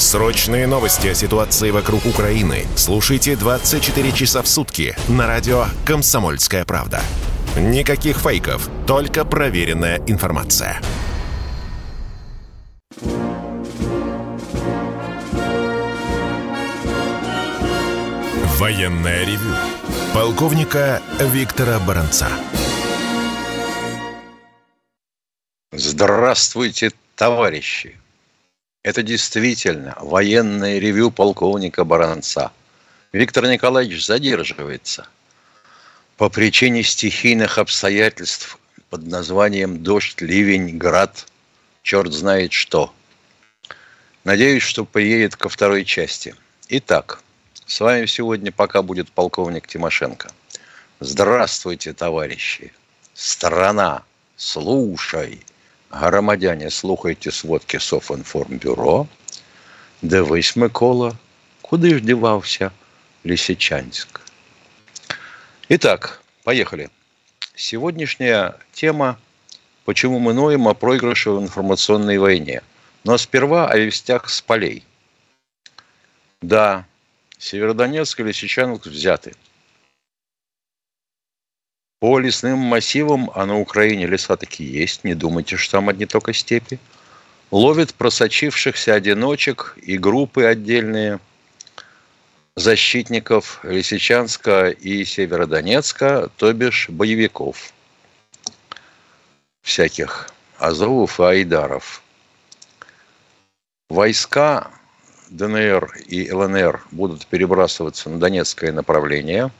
Срочные новости о ситуации вокруг Украины слушайте 24 часа в сутки на радио «Комсомольская правда». Никаких фейков, только проверенная информация. Военное ревю полковника Виктора Баранца. Здравствуйте, товарищи! Это действительно военное ревю полковника Баранца. Виктор Николаевич задерживается по причине стихийных обстоятельств под названием «Дождь, ливень, град, черт знает что». Надеюсь, что приедет ко второй части. Итак, с вами сегодня пока будет полковник Тимошенко. Здравствуйте, товарищи! Страна, слушай! Громадяне, слухайте сводки Софінформбюро. Дивись, Микола, куди ж дівався Лисичанск? Итак, поехали. Сегодняшняя тема «Почему мы ноем о проигрыше в информационной войне?» Но сперва о вестях с полей. Да, Северодонецк и Лисичанск взяты. По лесным массивам, а на Украине леса такие есть, не думайте, что там одни только степи. Ловят просочившихся одиночек и группы отдельные защитников Лисичанска и Северодонецка, то бишь боевиков всяких Азовов и Айдаров. Войска ДНР и ЛНР будут перебрасываться на Донецкое направление.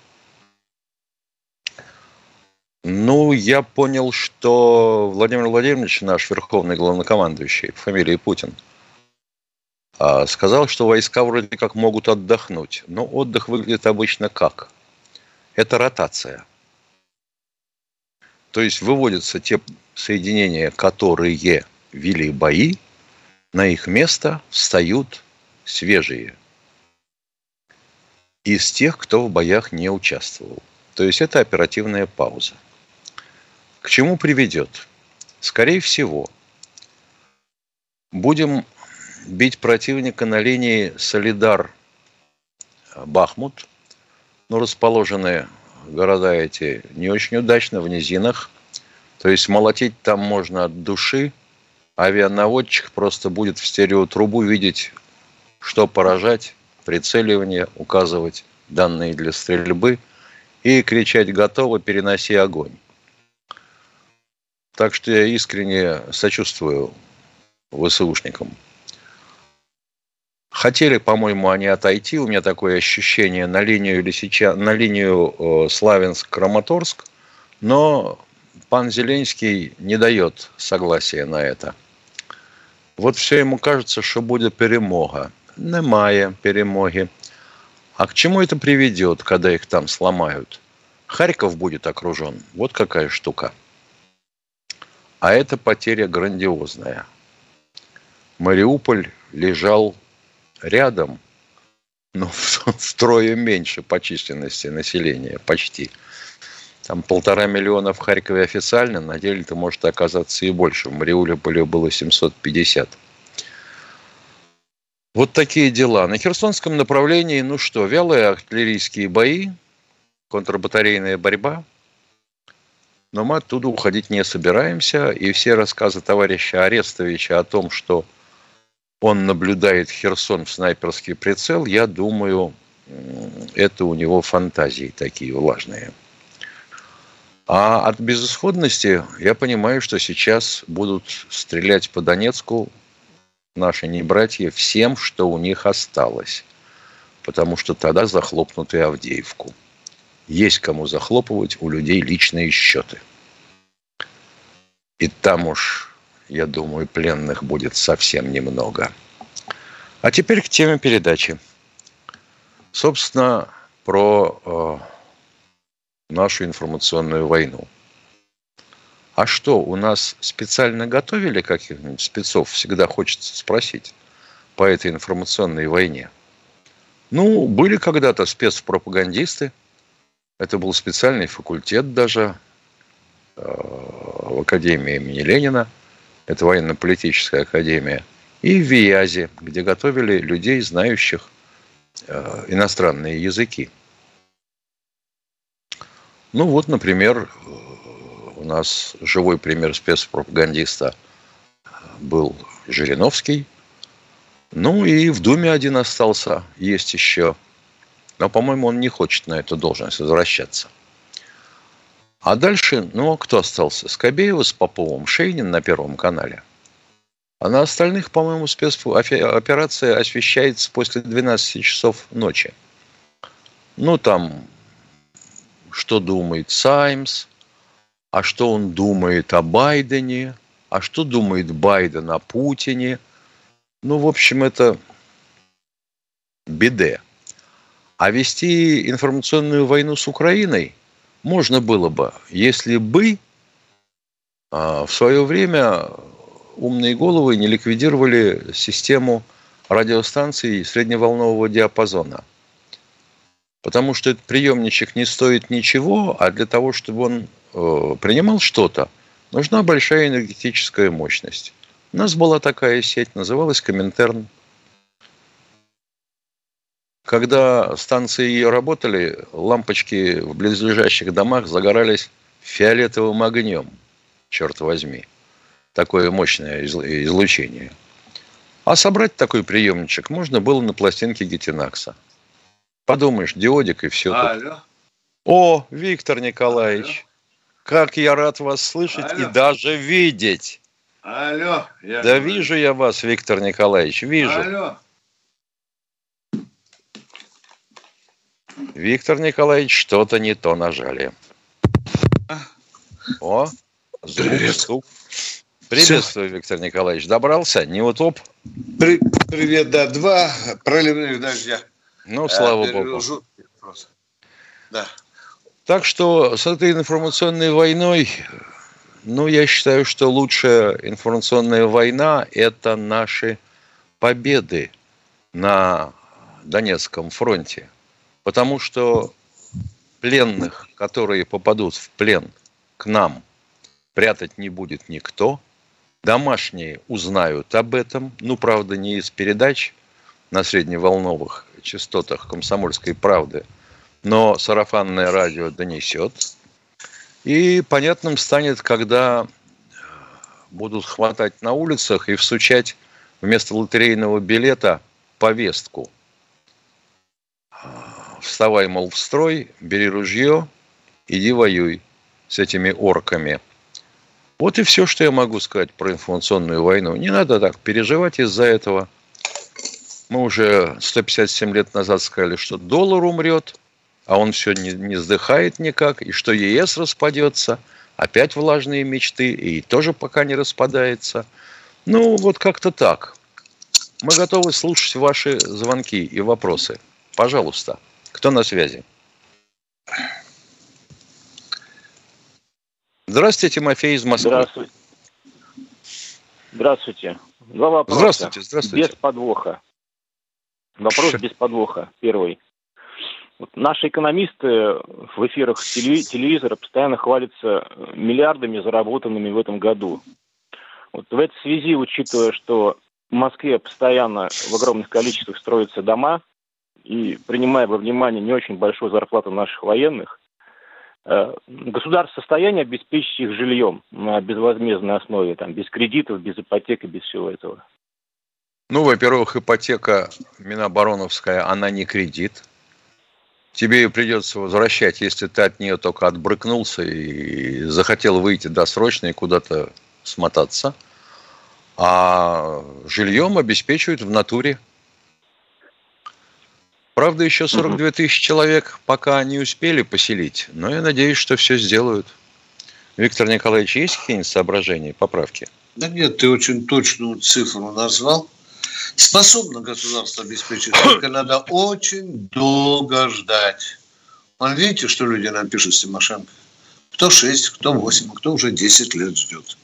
Ну, я понял, что Владимир Владимирович, наш верховный главнокомандующий, фамилии Путин, а, сказал, что войска вроде как могут отдохнуть. Но отдых выглядит обычно как? Это ротация. То есть выводятся те соединения, которые вели бои, на их место встают свежие из тех, кто в боях не участвовал. То есть это оперативная пауза. К чему приведет? Скорее всего, будем бить противника на линии Солидар-Бахмут, но расположенные города эти не очень удачно в низинах. То есть молотить там можно от души. Авианаводчик просто будет в стереотрубу видеть что поражать, прицеливание, указывать данные для стрельбы и кричать «готово, переноси огонь». Так что я искренне сочувствую ВСУшникам. Хотели, по-моему, они отойти, у меня такое ощущение, на линию, или сейчас, на линию э, Славянск-Краматорск, но пан Зеленский не дает согласия на это. Вот все ему кажется, что будет перемога немає перемоги. А к чему это приведет, когда их там сломают? Харьков будет окружен. Вот какая штука. А это потеря грандиозная. Мариуполь лежал рядом, но втрое меньше по численности населения, почти. Там полтора миллиона в Харькове официально, на деле это может оказаться и больше. В Мариуполе было 750. Вот такие дела. На Херсонском направлении, ну что, вялые артиллерийские бои, контрбатарейная борьба. Но мы оттуда уходить не собираемся. И все рассказы товарища Арестовича о том, что он наблюдает Херсон в снайперский прицел, я думаю, это у него фантазии такие влажные. А от безысходности я понимаю, что сейчас будут стрелять по Донецку наши не братья всем, что у них осталось. Потому что тогда захлопнут и Авдеевку. Есть кому захлопывать у людей личные счеты. И там уж, я думаю, пленных будет совсем немного. А теперь к теме передачи. Собственно, про э, нашу информационную войну. А что, у нас специально готовили каких-нибудь спецов, всегда хочется спросить, по этой информационной войне? Ну, были когда-то спецпропагандисты, это был специальный факультет даже э, в Академии имени Ленина, это военно-политическая академия, и в ВИЯЗе, где готовили людей, знающих э, иностранные языки. Ну вот, например, у нас живой пример спецпропагандиста был Жириновский. Ну и в Думе один остался, есть еще. Но, по-моему, он не хочет на эту должность возвращаться. А дальше, ну, кто остался? Скобеева с Поповым, Шейнин на Первом канале. А на остальных, по-моему, спецоперация освещается после 12 часов ночи. Ну, там что думает Саймс, а что он думает о Байдене, а что думает Байден о Путине. Ну, в общем, это беде. А вести информационную войну с Украиной можно было бы, если бы а, в свое время умные головы не ликвидировали систему радиостанций средневолнового диапазона – Потому что этот приемничек не стоит ничего, а для того, чтобы он э, принимал что-то, нужна большая энергетическая мощность. У нас была такая сеть, называлась Коминтерн. Когда станции ее работали, лампочки в близлежащих домах загорались фиолетовым огнем, черт возьми. Такое мощное излучение. А собрать такой приемничек можно было на пластинке Гетинакса – Подумаешь, диодик и все. Алло. Тут. О, Виктор Николаевич, Алло. как я рад вас слышать Алло. и даже видеть. Алло. Я да вижу я вас, Виктор Николаевич, вижу. Алло. Виктор Николаевич, что-то не то нажали. О, звук, Привет. звук. Приветствую, Все. Виктор Николаевич. Добрался? Не утоп? При, привет, да. Два проливных дождя. Ну, слава э, богу. Да. Так что с этой информационной войной, ну, я считаю, что лучшая информационная война – это наши победы на Донецком фронте. Потому что пленных, которые попадут в плен к нам, прятать не будет никто. Домашние узнают об этом, ну, правда, не из передач на средневолновых частотах комсомольской правды, но сарафанное радио донесет. И понятным станет, когда будут хватать на улицах и всучать вместо лотерейного билета повестку. Вставай, мол, в строй, бери ружье, иди воюй с этими орками. Вот и все, что я могу сказать про информационную войну. Не надо так переживать из-за этого – мы уже 157 лет назад сказали, что доллар умрет, а он все не, не сдыхает никак, и что ЕС распадется. Опять влажные мечты, и тоже пока не распадается. Ну, вот как-то так. Мы готовы слушать ваши звонки и вопросы. Пожалуйста, кто на связи? Здравствуйте, Тимофей из Москвы. Здравствуйте. Здравствуйте. Два вопроса. Здравствуйте, здравствуйте. Без подвоха. Вопрос без подвоха. Первый. Вот наши экономисты в эфирах телевизора постоянно хвалятся миллиардами, заработанными в этом году. Вот в этой связи, учитывая, что в Москве постоянно в огромных количествах строятся дома, и принимая во внимание не очень большую зарплату наших военных, э, государство в состоянии обеспечить их жильем на безвозмездной основе, там, без кредитов, без ипотеки, без всего этого? Ну, во-первых, ипотека Минобороновская, она не кредит. тебе ее придется возвращать, если ты от нее только отбрыкнулся и захотел выйти досрочно и куда-то смотаться. А жильем обеспечивают в натуре. Правда, еще 42 тысячи человек пока не успели поселить, но я надеюсь, что все сделают. Виктор Николаевич, есть какие-нибудь соображения, поправки? Да нет, ты очень точную цифру назвал. Способно государство обеспечить, только надо очень долго ждать. Вон видите, что люди нам пишут с Тимошенко? Кто 6, кто 8, а кто уже 10 лет ждет.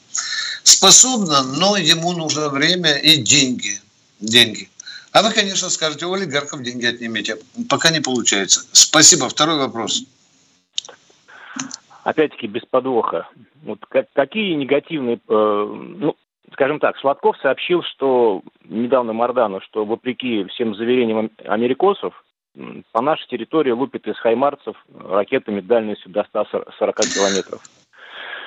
Способно, но ему нужно время и деньги. Деньги. А вы, конечно, скажете, у олигархов деньги отнимите. Пока не получается. Спасибо. Второй вопрос. Опять-таки без подвоха. Вот как, какие негативные, э, ну, скажем так, Сладков сообщил, что недавно Мардану, что вопреки всем заверениям америкосов, по нашей территории лупит из хаймарцев ракетами дальностью до 140 километров.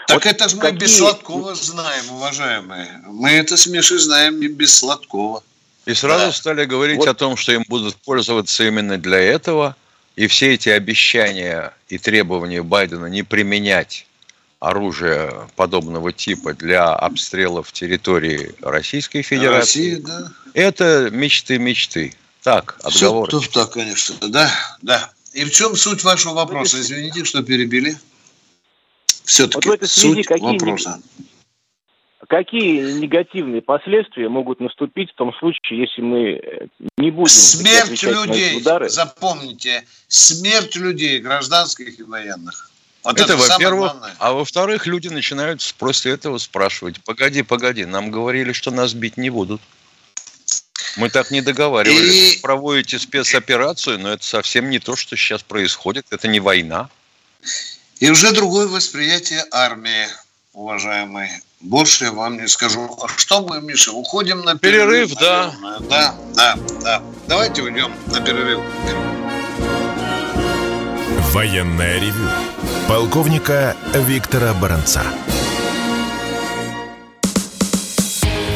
Так вот это же мы какие... без Сладкова знаем, уважаемые. Мы это с Мишей знаем не без Сладкова. И сразу да. стали говорить вот. о том, что им будут пользоваться именно для этого. И все эти обещания и требования Байдена не применять оружие подобного типа для обстрелов территории Российской Федерации. России, да. Это мечты мечты. Так, отговоры. Все так, конечно. Да, да. И в чем суть вашего вопроса? Извините, что перебили. Все-таки вот суть какие вопроса. Какие негативные последствия могут наступить в том случае, если мы э, не будем... Смерть людей, удары? запомните, смерть людей, гражданских и военных. Вот это, это во-первых. А во-вторых, люди начинают после этого спрашивать, погоди, погоди, нам говорили, что нас бить не будут. Мы так не договаривались. И... Проводите спецоперацию, но это совсем не то, что сейчас происходит. Это не война. И уже другое восприятие армии, уважаемые. Больше я вам не скажу. А что мы, Миша, уходим на перерыв? Перерыв, да. Да, да, да. Давайте уйдем на перерыв. Военная ревю. Полковника Виктора Баранца.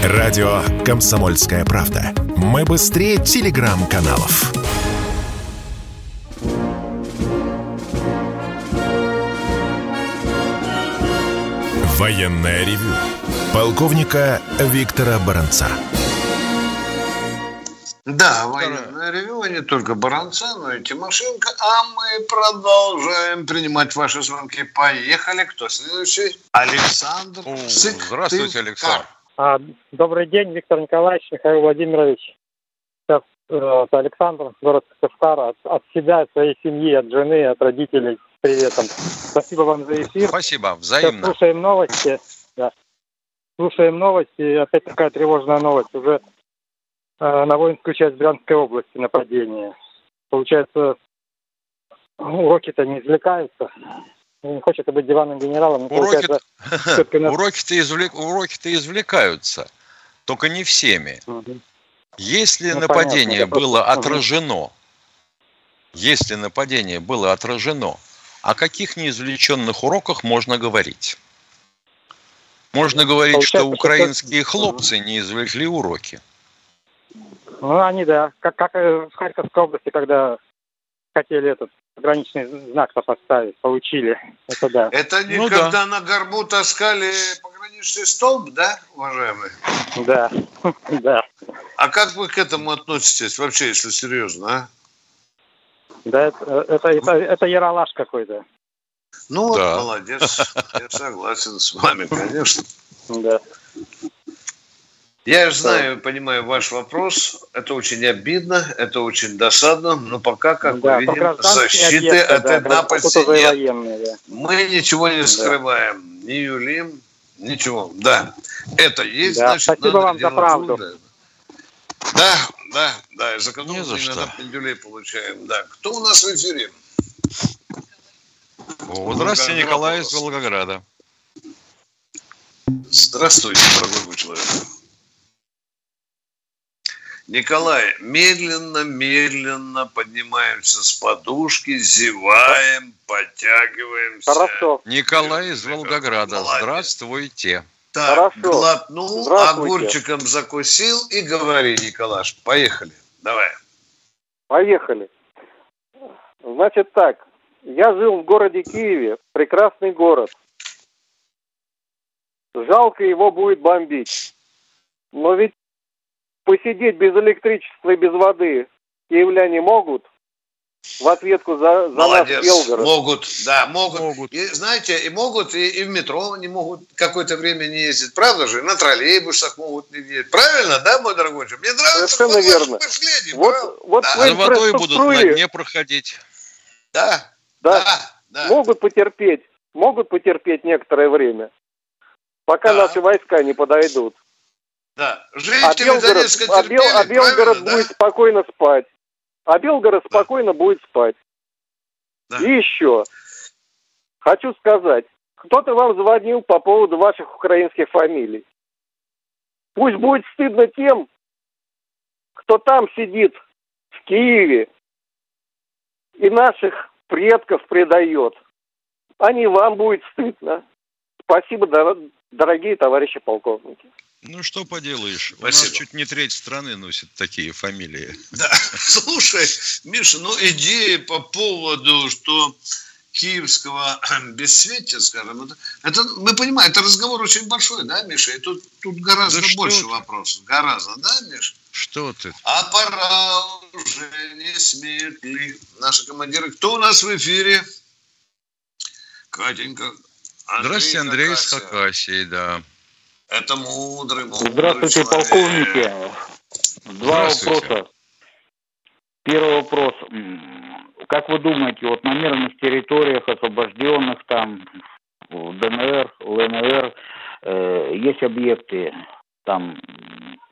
Радио «Комсомольская правда». Мы быстрее телеграм-каналов. Военное ревю полковника Виктора Баранца. Да, военное ревю, а не только Баранца, но и Тимошенко. А мы продолжаем принимать ваши звонки. Поехали. Кто следующий? Александр О, Здравствуйте, Александр. А, добрый день, Виктор Николаевич, Михаил Владимирович. Сейчас э, Александр, город Кашкара. От, от себя, от своей семьи, от жены, от родителей приветом. Спасибо вам за эфир. Спасибо, взаимно. Сейчас слушаем новости. Да. Слушаем новости. Опять такая тревожная новость. Уже э, на воинскую часть Брянской области нападение. Получается, уроки-то не извлекаются. Не хочет быть диванным генералом. Уроки, уроки-то, извлек, уроки-то извлекаются, только не всеми. Угу. Если ну, нападение понятно, было просто... отражено, если нападение было отражено, о каких неизвлеченных уроках можно говорить? Можно говорить, Получается, что украинские что... хлопцы не извлекли уроки. Ну, они, да. Как, как в Харьковской области, когда хотели этот граничный знак-то поставить, получили. Это да. Это не ну, когда да. на горбу таскали пограничный столб, да, уважаемые? Да, да. А как вы к этому относитесь вообще, если серьезно, а? Да, это, это, это, это яролаж какой-то. Ну вот, да. молодец. Я согласен с вами, конечно. Да. Я знаю, понимаю ваш вопрос. Это очень обидно, это очень досадно, но пока, как да, мы видим, защиты от да, напасти нет. Военные, да. Мы ничего не скрываем, да. не юлим, ничего. Да, это есть, да, значит, Спасибо надо вам за правду. Да, да, да, за которую мы иногда пендюлей получаем. Да, кто у нас в эфире? О, здравствуйте, Николай из Волгограда. Здравствуйте, дорогой мой человек. Николай, медленно, медленно поднимаемся с подушки, зеваем, подтягиваемся. Хорошо. Николай из Волгограда. Молодец. Здравствуйте. Так, Хорошо. глотнул, огурчиком закусил и говори, Николаш. Поехали. Давай. Поехали. Значит так, я жил в городе Киеве, прекрасный город. Жалко его будет бомбить. Но ведь посидеть без электричества и без воды киевляне могут в ответку за, за Молодец. наш Белгород. Могут, да, могут. Могут. И, знаете, и могут, и, и в метро не могут какое-то время не ездить. Правда же? На троллейбусах могут не ездить. Правильно, да, мой дорогой? Мне нравится Совершенно верно. мышление. Вот, правда? вот Да. За водой будут на дне проходить. Да, да, да, да. могут потерпеть, могут потерпеть некоторое время, пока Да. наши войска не подойдут. да. А Жители Белгород, Донецка а терпели, а Белгород да? будет спокойно спать. А Белгород Да. спокойно будет спать. Да. И еще. Хочу сказать, кто-то вам звонил по поводу ваших украинских фамилий. Пусть будет стыдно тем, кто там сидит, в Киеве, и наших предков предает. А не вам будет стыдно. Спасибо, дор- дорогие товарищи полковники. Ну, что поделаешь. У нас Спасибо. чуть не треть страны носит такие фамилии. Да, слушай, Миша, ну идея по поводу, что киевского бессветия, скажем, это, это, мы понимаем, это разговор очень большой, да, Миша? И тут, тут гораздо Да больше ты. вопросов. Гораздо, да, Миша? Что ты? А пора уже, не смеют ли наши командиры? Кто у нас в эфире? Катенька. Андрей Здравствуйте, Андрей из Хакасия. Хакасии, да. Это мудрый, мудрый Здравствуйте, человек. полковники. Два Здравствуйте. вопроса. Первый вопрос. Как вы думаете, вот на мирных территориях, освобожденных там, в ДНР, ЛНР, э, есть объекты, там,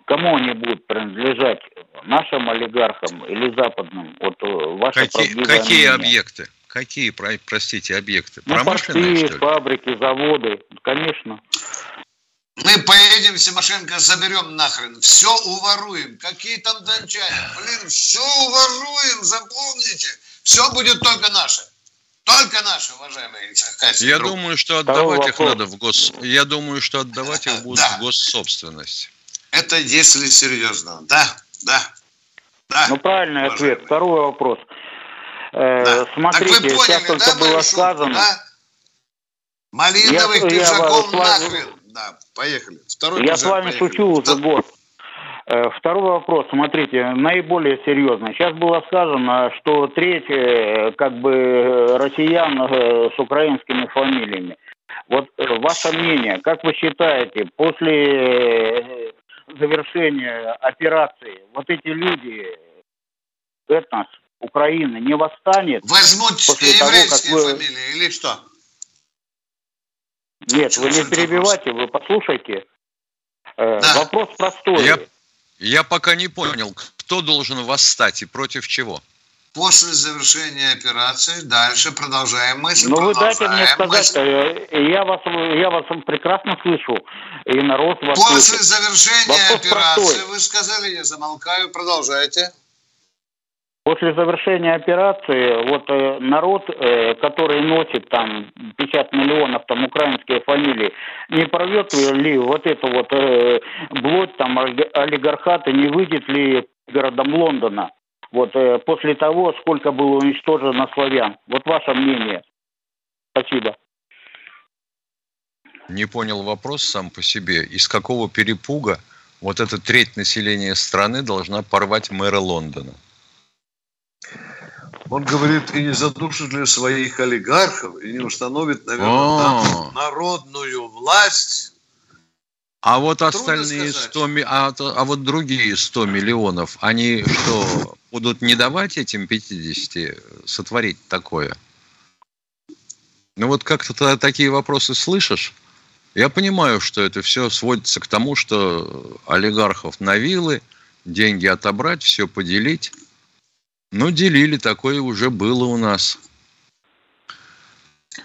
кому они будут принадлежать? Нашим олигархам или западным? Вот э, ваше Какие, какие мнение. объекты? Какие, про- простите, объекты? Ну, Промышленные, порты, что ли? фабрики, заводы, конечно. Мы поедем, Тимошенко, заберем нахрен. Все уворуем. Какие там дончане? Блин, все уворуем, запомните. Все будет только наше. Только наше, уважаемые. Я друг. думаю, что отдавать их надо в гос... Я думаю, что отдавать их будут Да. в госсобственность. Это если серьезно. Да, да, да. Ну, правильный уважаемый. ответ. Второй вопрос. Э, Да. Смотрите, так вы поняли, сейчас только да, было шутку, сказано. да? Малиновых Я- я пиджаком с вами- нахрен. Да, поехали. Второй Я пиджак, с вами поехали. шучу уже год. Э, Второй вопрос, смотрите, наиболее серьезный. Сейчас было сказано, что треть э, как бы э, россиян с украинскими фамилиями. Вот ваше мнение, как вы считаете, после завершения операции вот эти люди, этнос Украины, не восстанет? Возьмут После того, как вы- фамилии или что? Нет, вы не перебивайте, вы послушайте. Э, Да. Вопрос простой. Я, я пока не понял, кто должен восстать и против чего. После завершения операции дальше продолжаем мысль. Ну вы дайте мне сказать, мысль. э, я вас, я вас прекрасно слышу, и народ вас После слышит. завершения Вопрос операции, простой. вы сказали, я замолкаю, продолжайте. После завершения операции, вот э, народ, э, который носит там 50 миллионов там украинские фамилии, не порвет ли вот это вот э, блок там олиг- олигархат и не выйдет ли городом Лондона? Вот э, после того, сколько было уничтожено славян. Вот ваше мнение. Спасибо. Не понял вопрос сам по себе. Из какого перепуга вот эта треть населения страны должна порвать мэра Лондона? Он говорит, и не задушит ли своих олигархов, и не установит, наверное, народную власть. А вот Трудно остальные сказать. 100, ми- а, а вот другие 100 миллионов, они что, будут не давать этим 50 сотворить такое? Ну вот как-то такие вопросы слышишь? Я понимаю, что это все сводится к тому, что олигархов на вилы, деньги отобрать, все поделить. Ну, делили, такое уже было у нас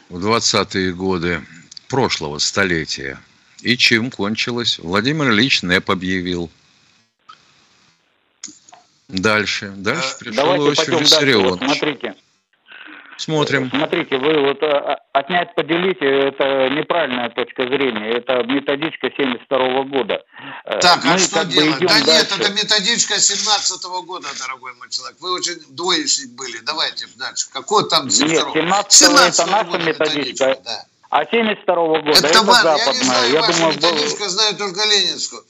в 20-е годы прошлого столетия. И чем кончилось? Владимир Ильич НЭП объявил. Дальше. Дальше пришел Давайте Иосиф пойдем дальше. Вот Виссарионович. смотрите. Смотрим. Смотрите, вы вот а, отнять, поделить, это неправильная точка зрения. Это методичка 72 года. Э, так, а Мы а что делать? Да дальше. нет, это методичка 17 года, дорогой мой человек. Вы очень двоечник были. Давайте дальше. Какой там 72 Нет, 17, 17 это наша методичка. методичка да. А 72 года это, это западная. Я, не знаю, я думаю, методичка был... знаю только ленинскую.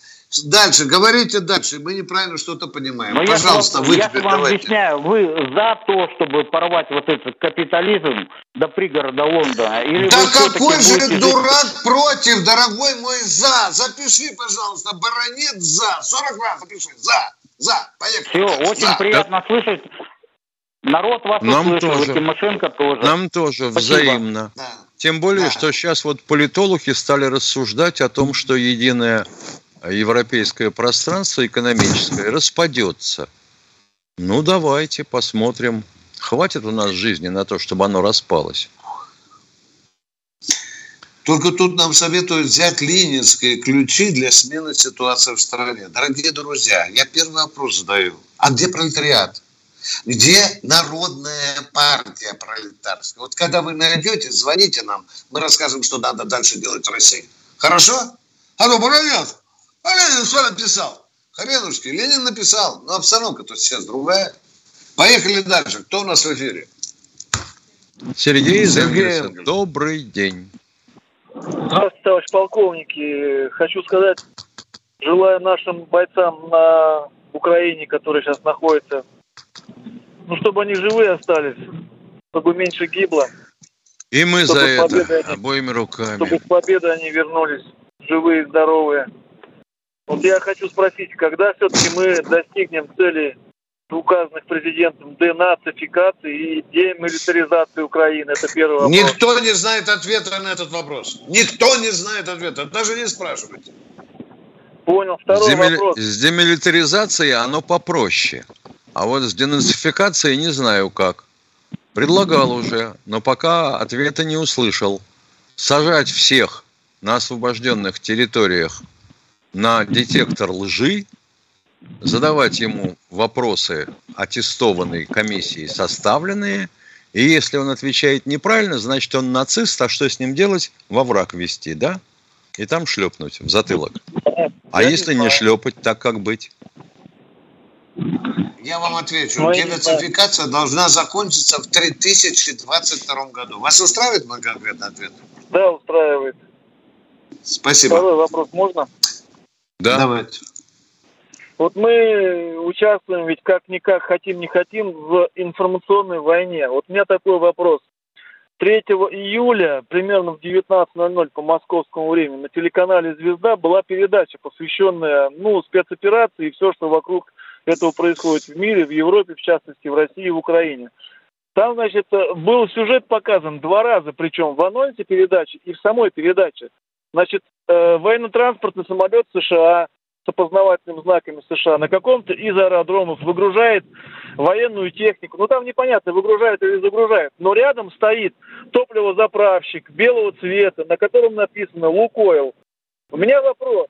Дальше, говорите дальше, мы неправильно что-то понимаем. Но Пожалуйста, я, вы я теперь вам давайте. объясняю, вы за то, чтобы порвать вот этот капитализм до пригорода Лондона? Или да какой же будете... дурак против, дорогой мой, за? Запиши, пожалуйста, баронет за. 40 раз запиши, за, за, поехали. Все, очень за. приятно да. слышать. Народ вас Нам услышал, тоже. Тимошенко тоже. Нам тоже, Спасибо. взаимно. Да. Тем более, да. что сейчас вот политологи стали рассуждать о том, что единая европейское пространство экономическое распадется. Ну, давайте посмотрим. Хватит у нас жизни на то, чтобы оно распалось. Только тут нам советуют взять ленинские ключи для смены ситуации в стране. Дорогие друзья, я первый вопрос задаю. А где пролетариат? Где народная партия пролетарская? Вот когда вы найдете, звоните нам, мы расскажем, что надо дальше делать в России. Хорошо? Алло, баронет, а Ленин что написал? Хренушки, Ленин написал. Но обстановка тут сейчас другая. Поехали дальше. Кто у нас в эфире? Сергей Сергей, добрый день. Здравствуйте, товарищ полковники. Хочу сказать, желаю нашим бойцам на Украине, которые сейчас находятся, ну, чтобы они живые остались, чтобы меньше гибло. И мы за это они, обоими руками. Чтобы с победой они вернулись живые, здоровые. Вот я хочу спросить, когда все-таки мы достигнем цели указанных президентом денацификации и демилитаризации Украины? Это первый вопрос. Никто не знает ответа на этот вопрос. Никто не знает ответа. Даже не спрашивайте. Понял. Второй с вопрос. С демилитаризацией оно попроще. А вот с денацификацией не знаю как. Предлагал уже, но пока ответа не услышал. Сажать всех на освобожденных территориях на детектор лжи, задавать ему вопросы, аттестованные комиссией, составленные, и если он отвечает неправильно, значит, он нацист, а что с ним делать? Во враг вести, да? И там шлепнуть в затылок. А Я если не, не шлепать, так как быть? Я вам отвечу. Но Денацификация должна закончиться в 3022 году. Вас устраивает мой конкретный ответ? Да, устраивает. Спасибо. Второй вопрос можно? Да. Давайте. Вот мы участвуем ведь как-никак, хотим не хотим, в информационной войне. Вот у меня такой вопрос. 3 июля, примерно в 19.00 по московскому времени, на телеканале «Звезда» была передача, посвященная ну, спецоперации и все, что вокруг этого происходит в мире, в Европе, в частности, в России и в Украине. Там, значит, был сюжет показан два раза, причем в анонсе передачи и в самой передаче. Значит, э, военно-транспортный самолет США с опознавательными знаками США на каком-то из аэродромов выгружает военную технику. Ну, там непонятно, выгружает или загружает. Но рядом стоит топливозаправщик белого цвета, на котором написано «Лукойл». У меня вопрос.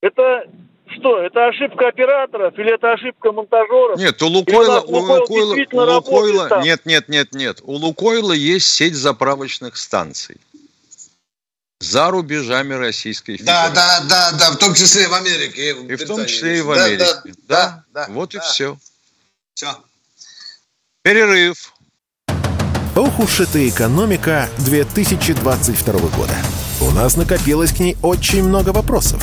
Это что, это ошибка операторов или это ошибка монтажеров? Нет, у Лукойла, у Лукойла, у Лукойла нет, нет, нет, нет. У Лукойла есть сеть заправочных станций за рубежами Российской Федерации. Да, да, да, да, в том числе и в Америке. И, в том числе и в Америке. Да, да, да, да вот да. и все. Все. Перерыв. Ох уж эта экономика 2022 года. У нас накопилось к ней очень много вопросов.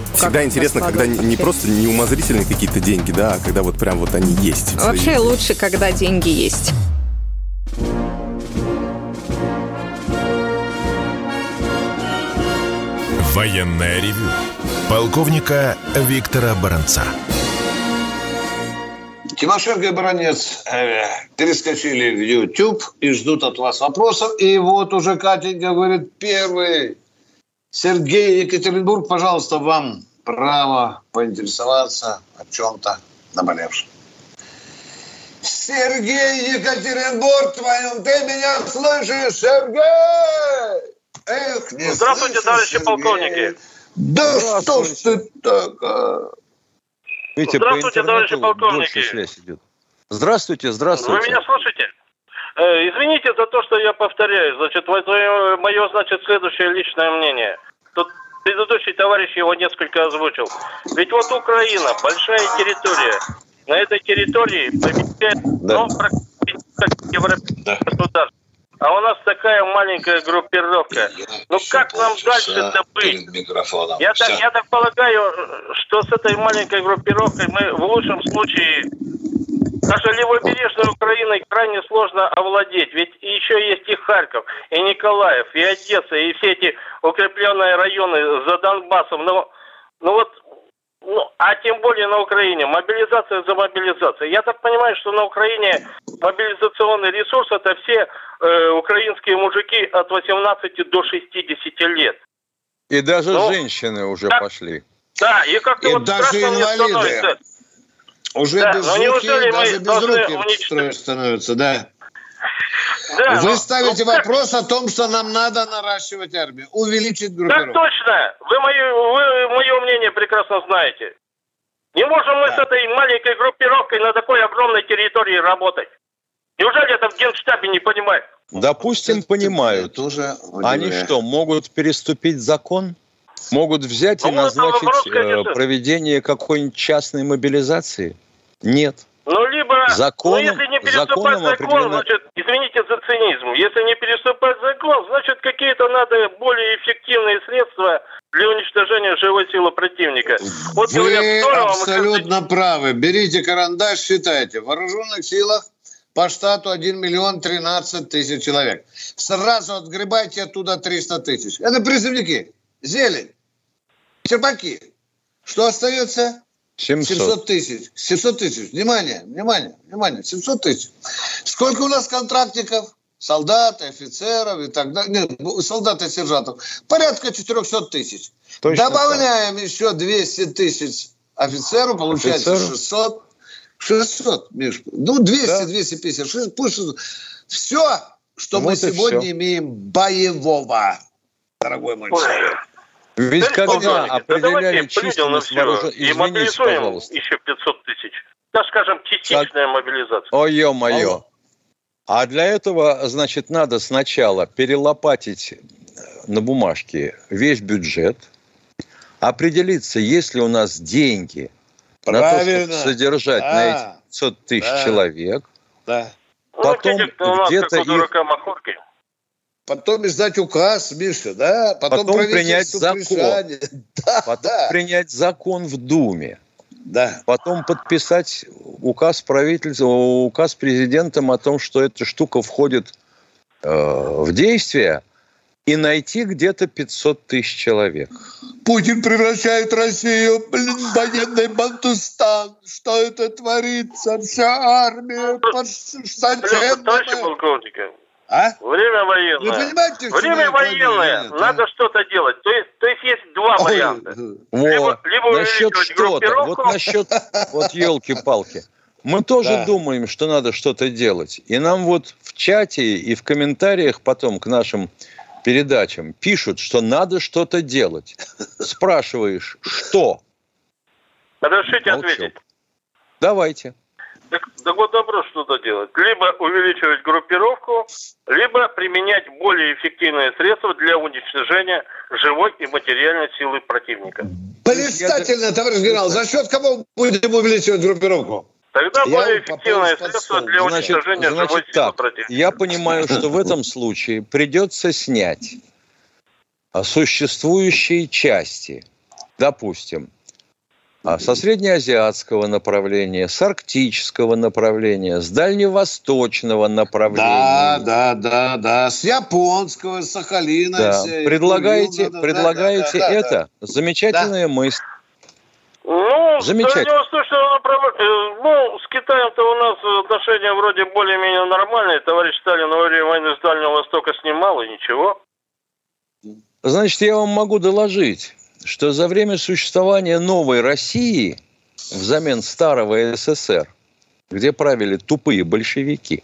Всегда интересно, когда не просто неумозрительные какие-то деньги, да, а когда вот прям вот они есть. Вообще лучше, когда деньги есть. Военная ревю. Полковника Виктора Баранца. Тимошенко и Баранец э, перескочили в YouTube и ждут от вас вопросов. И вот уже Катенька говорит первый. Сергей Екатеринбург, пожалуйста, вам право поинтересоваться о чем-то наболевшем. Сергей Екатеринбург, твоем, ты меня слышишь, Сергей? Эх, не Здравствуйте, слышишь, товарищи Сергей. полковники. Да что ж ты так, а? Видите, по Здравствуйте, товарищи полковники. идет. Здравствуйте, здравствуйте. Вы меня слушаете? Э, Извините за то, что я повторяю. Значит, вот мое, значит, следующее личное мнение. Тут предыдущий товарищ его несколько озвучил. Ведь вот Украина, большая территория. На этой территории помещает, ну, практически как европейское государство. А у нас такая маленькая группировка. Ну как нам дальше-то быть? Перед микрофоном. Я так, я так полагаю, что с этой маленькой группировкой мы в лучшем случае даже левобережной Украиной крайне сложно овладеть. Ведь еще есть и Харьков, и Николаев, и Одесса, и все эти укрепленные районы за Донбассом. Ну, ну вот, ну, а тем более на Украине. Мобилизация за мобилизацией. Я так понимаю, что на Украине мобилизационный ресурс это все э, украинские мужики от 18 до 60 лет. И даже Ну, женщины уже так. пошли. Да, и как-то И вот даже инвалиды. становится. Уже Да, без но руки, неужели даже без руки уничтожить- строят становятся, да. Да, Вы но- ставите ну, как- вопрос о том, что нам надо наращивать армию, увеличить Так группировку. точно. Вы мое, вы мое мнение прекрасно знаете. Не можем мы с этой маленькой группировкой на такой огромной территории работать. Неужели это в Генштабе не понимают? Допустим, понимают. Тоже Они что, могут переступить закон? Могут взять и Ну, это назначить вопрос, э, конечно. проведение какой-нибудь частной мобилизации? Нет. Ну, либо, Законом- ну, если не переступать законом закон, определено- значит, извините за цинизм, если не переступать закон, значит, какие-то надо более эффективные средства для уничтожения живой силы противника. Вот говорят, Вы здорово, мы абсолютно правы. Берите карандаш, считайте. В вооруженных силах по штату 1 миллион 13 тысяч человек. Сразу отгребайте оттуда 300 тысяч. Это призывники. Зелень. Черпаки. Что остается? 700. 700 тысяч. 700 тысяч. Внимание, внимание, внимание. 700 тысяч. Сколько у нас контрактников? Солдат, офицеров и так далее. Нет, ну, солдат и сержантов. Порядка 400 тысяч. Точно Добавляем еще 200 тысяч офицеров, получается Офицеров? 600. 600, Миш. Ну, 200, 250, 600, пусть 600. Все, что Вот мы сегодня всё. имеем боевого, дорогой мой человек. Ведь Товарищ когда определяли на численность все вооруженных... и Извините, мобилизуем пожалуйста. еще 500 тысяч. Да, скажем, частичная мобилизация. Ой, ё-моё. А для этого, значит, надо сначала перелопатить на бумажке весь бюджет, определиться, есть ли у нас деньги на то, Правильно. чтобы содержать на Да. эти 500 тысяч Да. человек. Да. Ну, Потом видите, у нас где-то их-. Потом издать указ, Миша, да? Потом, Потом принять закон. Да, Потом да, принять закон в Думе. да. Потом подписать указ правительства, указ президентом о том, что эта штука входит э, в действие, и найти где-то 500 тысяч человек. Путин превращает Россию, блин, в военный Бантустан. Что это творится? Вся армия под... Зачем? Товарищи мы? А? время военное. Вы понимаете, Время военное. а? Надо что-то делать. То есть, то есть есть два Ой, варианта. Вот, Либо- либо насчет что-то, вот насчет, вот елки-палки. Мы тоже Да. думаем, что надо что-то делать. И нам вот в чате и в комментариях потом к нашим передачам пишут, что надо что-то делать. Спрашиваешь, что? Разрешите Молчок. ответить. Давайте. Так, так вот добро что-то делать. Либо увеличивать группировку, либо применять более эффективные средства для уничтожения живой и материальной силы противника. Блистательно, товарищ генерал. За счет кого будем увеличивать группировку? Тогда Я более средства стол. для Значит, уничтожения живой значит силы так, противника. я понимаю, что в этом случае придется снять существующие части, допустим, со среднеазиатского направления, с арктического направления, с дальневосточного направления. Да, да, да, да. С японского, с Сахалина. Да. э, Предлагаете, Юга, да, да, предлагаете да, да, это? да. Замечательная мысль. Ну, Замечательно. Дальневосточного направления. Ну, с Китаем-то у нас отношения вроде более-менее нормальные. Товарищ Сталин во время войны с Дальнего Востока снимал, и ничего. Значит, я вам могу доложить, что за время существования новой России взамен старого СССР, где правили тупые большевики,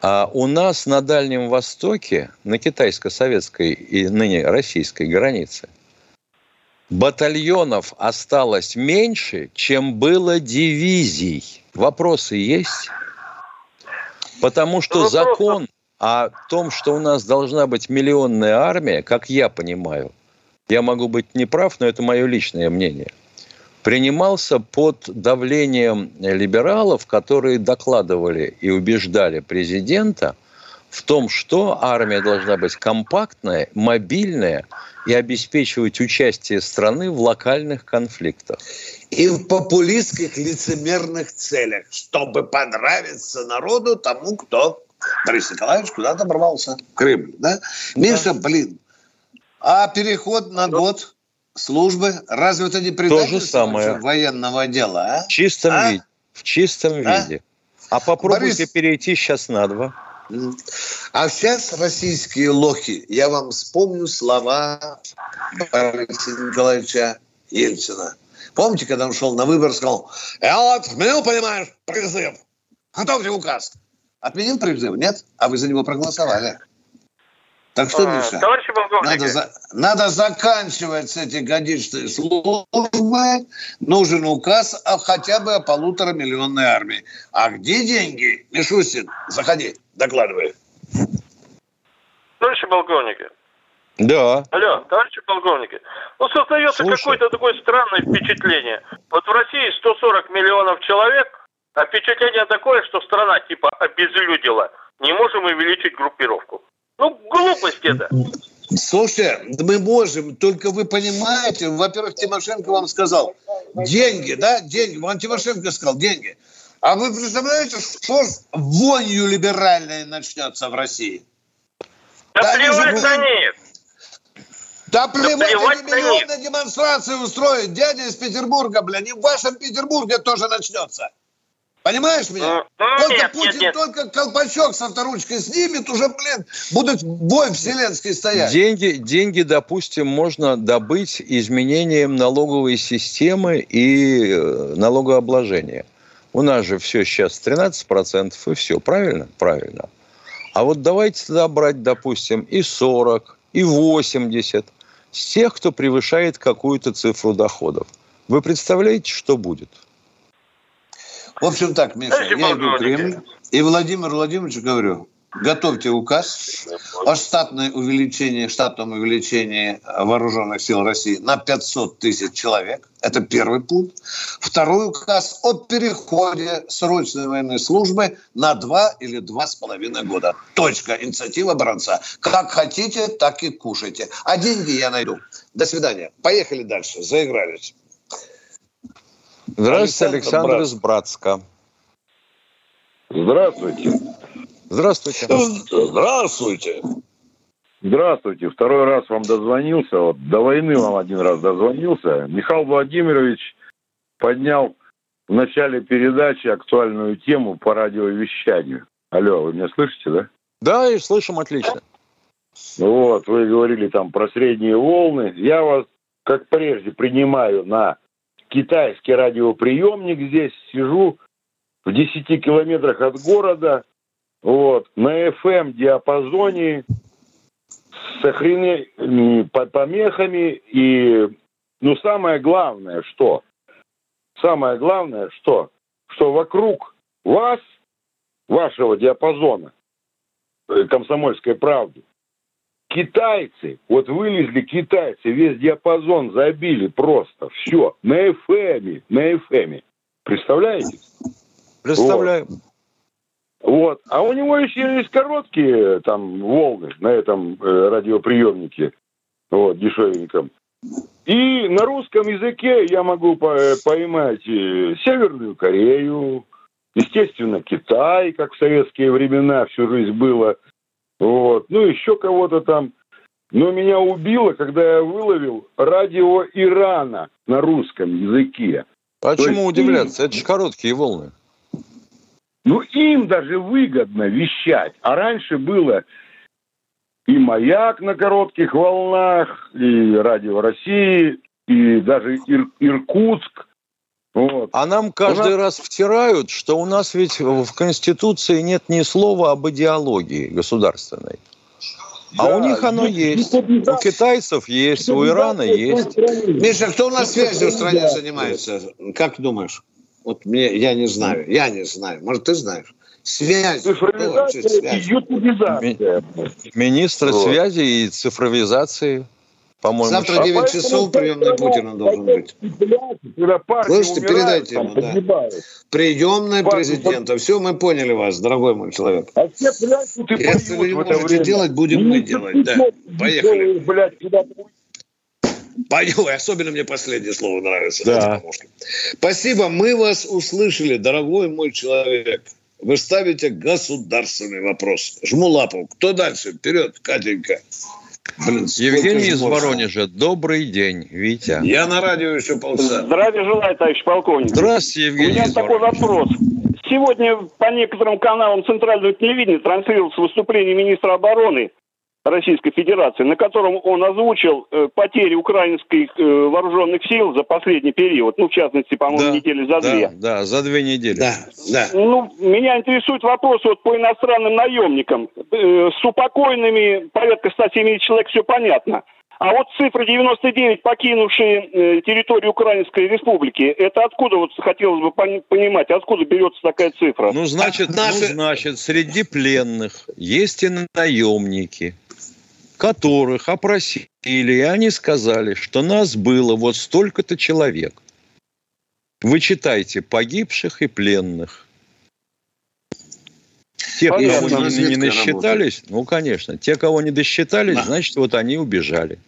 а у нас на Дальнем Востоке, на китайско-советской и ныне российской границе, батальонов осталось меньше, чем было дивизий. Вопросы есть? Потому что закон о том, что у нас должна быть миллионная армия, как я понимаю, я могу быть неправ, но это мое личное мнение, принимался под давлением либералов, которые докладывали и убеждали президента в том, что армия должна быть компактная, мобильная и обеспечивать участие страны в локальных конфликтах. И в популистских лицемерных целях, чтобы понравиться народу тому, кто Борис Николаевич куда-то оборвался. Крым, да? Миша, блин, а переход на год службы, разве это не То предательство же самое. военного дела, а? В чистом, А? виде, в чистом А? виде. А попробуйте Борис- перейти сейчас на два. А сейчас российские лохи, я вам вспомню слова Бориса Николаевича Ельцина. Помните, когда он шел на выбор, сказал, я вот отменил, понимаешь, призыв. Готовьте указ. Отменил призыв, нет? А вы за него проголосовали. Так что, А, Миша, надо, за- надо заканчивать с этой годичной службой. Нужен указ о, хотя бы о полуторамиллионной армии. А где деньги? Мишустин, заходи, докладывай. товарищи полковники, Да. Алло, товарищи полковники. Ну, создается какое-то такое странное впечатление. Вот в России 140 миллионов человек, а впечатление такое, что страна типа обезлюдила. Не можем увеличить группировку. Ну, глупость это. Слушайте, да мы можем, только вы понимаете, во-первых, Тимошенко вам сказал, деньги, да, деньги, вам Тимошенко сказал, деньги. А вы представляете, что вонью либеральной начнется в России? Да, Да они же плевать на них. Да плевать, плевать на миллионные демонстрации устроят. Дядя из Петербурга, бля, не в вашем Петербурге тоже начнется. Понимаешь меня? Ну, только нет, Путин нет, нет. только колпачок со вторучкой снимет, уже, блин, будет бой вселенский стоять. Деньги, деньги, допустим, можно добыть изменением налоговой системы и э, налогообложения. У нас же все сейчас 13% и все, правильно? Правильно. А вот давайте тогда брать, допустим, и 40, и 80 с тех, кто превышает какую-то цифру доходов. Вы представляете, что будет? В общем так, Миша, Товарищи я иду в. Кремль и Владимиру Владимировичу говорю, готовьте указ о штатное увеличении, штатном увеличении вооруженных сил России на 500 тысяч человек. Это первый пункт. Второй указ о переходе срочной военной службы на два или два с половиной года. Точка. Инициатива бранца. Как хотите, так и кушайте. А деньги я найду. До свидания. Поехали дальше. Заигрались. Здравствуйте, Александр Александр из Братска. Здравствуйте. Здравствуйте. Здравствуйте. Здравствуйте. Второй раз вам дозвонился. Вот до войны вам один раз дозвонился. Михаил Владимирович поднял в начале передачи актуальную тему по радиовещанию. Алло, вы меня слышите, да? Да, и слышим отлично. Вот, вы говорили там про средние волны. Я вас, как прежде, принимаю на китайский радиоприемник здесь, сижу в 10 километрах от города, вот, на FM-диапазоне с охрененными по- помехами и, ну, самое главное, что? Самое главное, что? Что вокруг вас, вашего диапазона, э, комсомольской правды, китайцы, вот вылезли китайцы, весь диапазон забили просто, все, на FM, на FM. Представляете? Представляю. Вот. А у него еще есть короткие там волны на этом э, радиоприемнике, вот, дешевеньком. И на русском языке я могу по- поймать э, Северную Корею, естественно, Китай, как в советские времена всю жизнь было. Вот. Ну, еще кого-то там. Но меня убило, когда я выловил радио Ирана на русском языке. А То чему есть удивляться? Это же короткие волны. Ну, им даже выгодно вещать. А раньше было и «Маяк» на коротких волнах, и «Радио России», и даже Ир- «Иркутск». Вот. А нам каждый У нас- раз втирают, что у нас ведь в Конституции нет ни слова об идеологии государственной. А Да, у них оно ну, есть. У китайцев есть, у Ирана есть. Миша, кто у нас связью в стране занимается? Как думаешь? Вот мне, я не знаю, я не знаю. Может, ты знаешь? Связь. Кто вообще связь? ютубизация. Министр Вот. связи и цифровизации, по-моему. Завтра сейчас. 9 часов приемный Путина должен быть. Слышите, передайте ему, да. погибают. Приемная Партия- президента. Все, мы поняли вас, дорогой мой человек. А все пляшут и Если вы не можете время. делать, будем мы делать. Да. Поехали. Блядь, Понял, особенно мне последнее слово нравится. Да. Спасибо, мы вас услышали, дорогой мой человек. Вы ставите государственный вопрос. Жму лапу. Кто дальше? Вперед, Катенька. Блин, Евгений из? Воронежа. Добрый день, Витя. Я на радио еще полчаса. Здравия желаю, товарищ полковник. Здравствуйте, У Евгений меня из такой Воронежа. вопрос. Сегодня по некоторым каналам центрального телевидения транслировалось выступление министра обороны Российской Федерации, на котором он озвучил э, потери украинских э, вооруженных сил за последний период, ну, в частности, по-моему, Да, недели за Да, две. да, за две недели. Да, да. Ну, меня интересует вопрос вот по иностранным наемникам. Э, с упокойными порядка 170 человек все понятно. А вот цифра 99, покинувшие э, территорию Украинской Республики, это откуда, вот хотелось бы пони- понимать, откуда берется такая цифра? Ну, значит, ну, значит, среди пленных есть и наемники, которых опросили, и они сказали, что нас было вот столько-то человек. Вы читайте погибших и пленных. Те, кого не, не насчитались, ну, конечно, те, кого не досчитались, Да. значит, вот они убежали.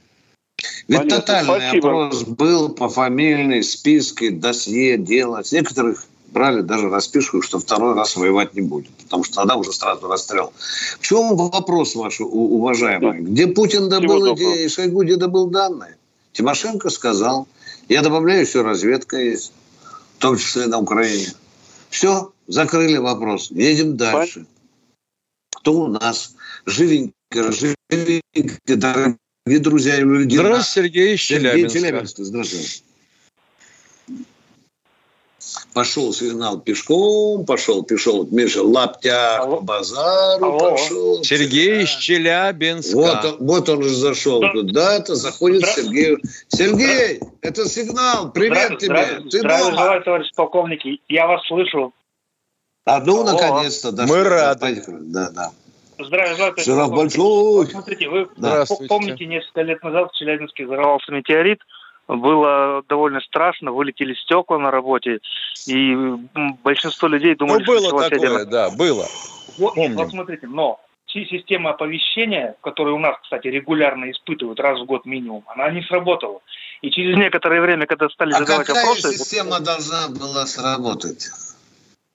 Ведь Понятно, тотальный спасибо. опрос был по фамильной списке, досье, дело. Некоторых брали даже расписку, что второй раз воевать не будет, потому что тогда уже сразу расстрел. В чем вопрос ваш, уважаемый? Где Путин добыл Всего эти, доброго. и Шойгу где добыл данные? Тимошенко сказал. Я добавляю, еще разведка есть, в том числе на Украине. Все, закрыли вопрос. Едем дальше. Кто у нас? Живенько, живенько, дорогие друзья и люди. Здравствуйте, Сергей из Сергей. Челябинск, здравствуйте. Пошел сигнал пешком, пошел, пошел, Миша, лаптя по базару Алло. пошел. Сергей из Челябинска. Вот он, вот он уже зашел куда-то, заходит Сергей. Сергей, это сигнал, привет тебе. здра- Ты Здравия дома? товарищ полковник. Я вас слышу. А ну, Алло. наконец-то дошли. Мы рады. Да, да. Здравия желаю, полковник. большой. Вот смотрите, вы Здравствуйте. помните, несколько лет назад в Челябинске взорвался метеорит. Было довольно страшно, вылетели стекла на работе, и большинство людей Ну, думали, что было началась такое, ядерная да, было. Вот, Помним. вот смотрите, но си- система оповещения, которую у нас, кстати, регулярно испытывают раз в год минимум, она не сработала. И через некоторое время, когда стали А задавать какая вопросы... система должна была сработать?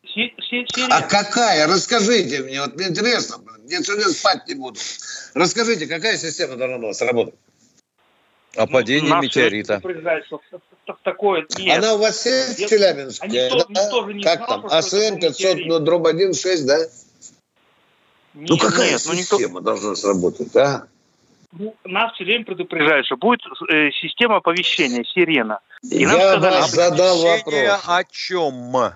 си- си- си- А какая? Расскажите мне, вот мне интересно. Я сегодня спать не буду. Расскажите, какая система должна была сработать? О падении нас метеорита. что такое нет. Она у вас есть в Челябинске? А никто- да? никто же не как знал, там? это АСН 500, метеорит. ну, дробь 1, 6, да? ну Нет, какая нет, ну никто- система должна сработать, а? Ну, нас все время предупреждают, что будет э, система оповещения, сирена. И нам Я сказали, вас что задал вопрос. о чем?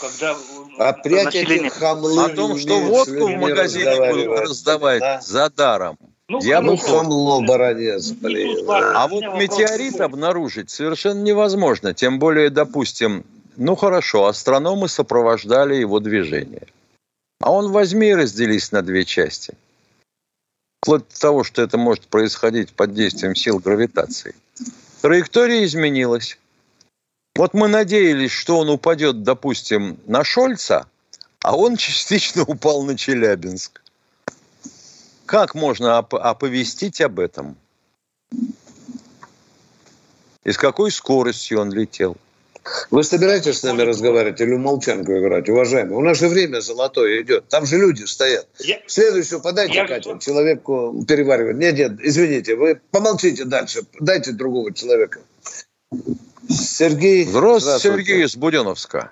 когда Опять население... эти хамлы О том, что водку в магазине будут раздавать Да. за даром. Ну, Я Ну, бы хамло, бородец, Не блин. А вот метеорит обнаружить совершенно невозможно. Тем более, допустим, ну хорошо, астрономы сопровождали его движение. А он возьми и разделись на две части. Вплоть до того, что это может происходить под действием сил гравитации. Траектория изменилась. Вот мы надеялись, что он упадет, допустим, на Шольца, а он частично упал на Челябинск. Как можно оп- оповестить об этом? И с какой скоростью он летел? Вы собираетесь с нами разговаривать или молчанку играть, уважаемые? У нас же время золотое идет. Там же люди стоят. Я... Следующую подайте, я... Катя, человеку переваривать. Нет, нет, извините, вы помолчите дальше. Дайте другого человека. Сергей. Здравствуйте, здравствуйте. Сергей из Буденовска.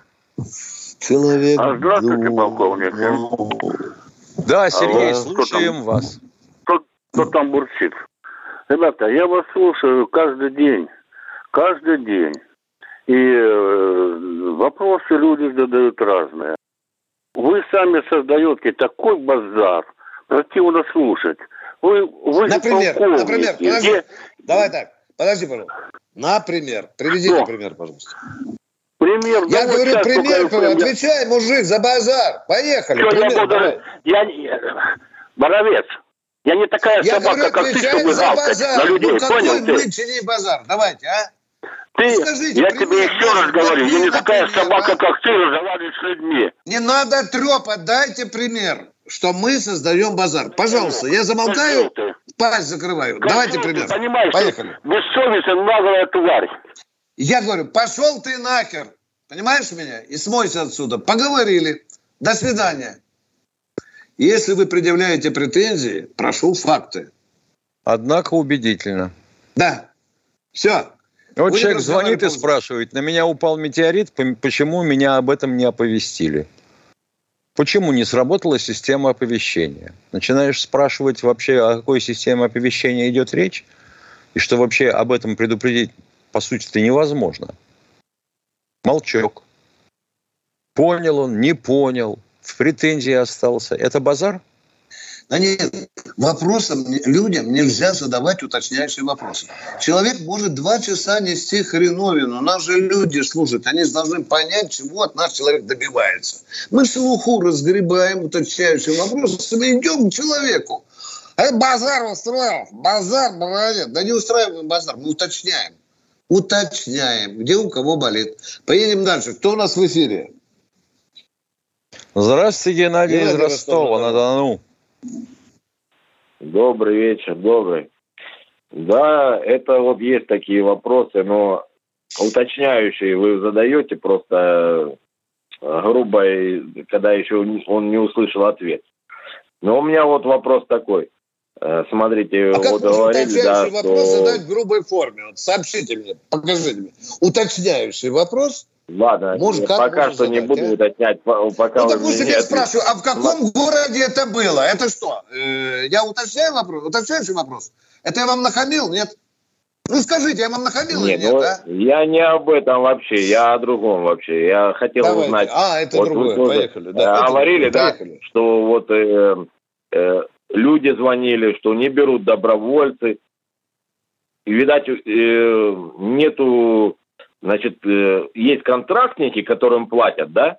Человек. А здравствуйте, полковник. Да, Сергей, Алло. слушаем кто вас. Кто, кто там бурчит? Ребята, я вас слушаю каждый день. Каждый день. И э, вопросы люди задают разные. Вы сами создаете такой базар, противно слушать. Вы, вы например, например, подожди, где... давай так, подожди, пожалуйста. Например, приведите Что? пример, пожалуйста. Пример. Я ну, говорю, пример, пример. отвечай, мужик, за базар. Поехали. Что, пример, я, буду... я, Боровец, я не такая я собака, говорю, как ты, чтобы гавкать на людей. Ну, Понял ты? Мы базар. Давайте, а? Ты, Скажите, я пример, тебе еще раз говорю, я не такая пример, собака, а? как ты, разговариваешь с людьми. Не надо трепа, дайте пример, что мы создаем базар. Пожалуйста, я замолкаю, пасть закрываю. Как Давайте пример. Ты понимаешь, Поехали. бессовестная наглая тварь. Я говорю, пошел ты нахер. Понимаешь меня? И смойся отсюда. Поговорили. До свидания. Если вы предъявляете претензии, прошу факты. Однако убедительно. Да. Все. Вот Будем человек звонит и спрашивает, на меня упал метеорит, почему меня об этом не оповестили? Почему не сработала система оповещения? Начинаешь спрашивать вообще, о какой системе оповещения идет речь, и что вообще об этом предупредить, по сути, это невозможно. Молчок. Понял он, не понял, в претензии остался. Это базар? Да нет, вопросам людям нельзя задавать уточняющие вопросы. Человек может два часа нести хреновину. Нас же люди слушают. Они должны понять, чего от нас человек добивается. Мы слуху разгребаем уточняющие вопросы, идем к человеку. А базар устроил. Базар, молодец. Да не устраиваем базар, мы уточняем. Уточняем, где у кого болит. Поедем дальше. Кто у нас в эфире? Здравствуйте, Геннадий из Ростова-на-Дону. Добрый вечер, добрый. Да, это вот есть такие вопросы, но уточняющие вы задаете просто э, грубо, когда еще он не услышал ответ. Но у меня вот вопрос такой. Э, смотрите, а вот говорили, да, вопрос что... задать в грубой форме? Вот сообщите мне, покажите мне. Уточняющий вопрос Ладно, Может, как пока что задать, не буду а? уточнять. Пока ну, допустим, я спрашиваю, а в каком Ладно. городе это было? Это что? Э, я уточняю вопрос? Уточняющий вопрос? Это я вам нахамил, нет? Ну скажите, я вам нахамил нет, или нет, ну, а? Я не об этом вообще, я о другом вообще. Я хотел Давайте. узнать... А, это вот другое, вы, поехали. Да, говорили, да, что вот э, э, люди звонили, что не берут добровольцы. И, видать, э, нету Значит, э, есть контрактники, которым платят, да?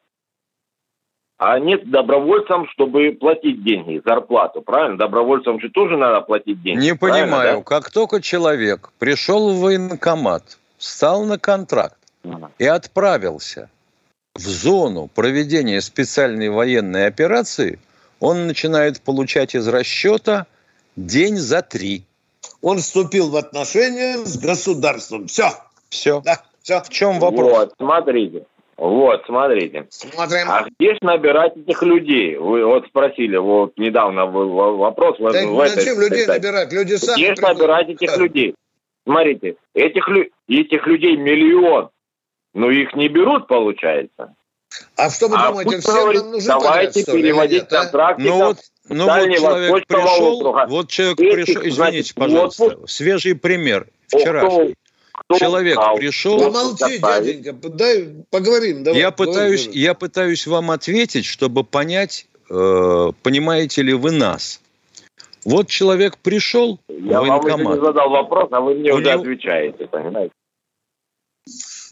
А нет добровольцам, чтобы платить деньги, зарплату, правильно? Добровольцам же тоже надо платить деньги. Не понимаю, да? как только человек пришел в военкомат, встал на контракт ага. и отправился в зону проведения специальной военной операции, он начинает получать из расчета день за три. Он вступил в отношения с государством. Все. Все. Да. Все. В чем вопрос? Вот, смотрите. Вот, смотрите. Смотрим. А где же набирать этих людей? Вы вот спросили, вот недавно вопрос. Да в, в зачем этой, людей набирать? Люди сами Где же набирать этих людей? Смотрите, этих, этих людей миллион, но их не берут, получается. А что вы а думаете, всем говорит, нам нужен Давайте подряд, переводить контракты. Ну вот, ну вот человек пришел, вот человек пришел, извините, значит, пожалуйста, отпуск. свежий пример, вчерашний. Кто Человек знал, пришел... Помолчи, дяденька, дай поговорим. Давай, я, пытаюсь, давай. я пытаюсь вам ответить, чтобы понять, э, понимаете ли вы нас. Вот человек пришел я в военкомат. Я вам не задал вопрос, а вы мне У уже него... отвечаете, понимаете?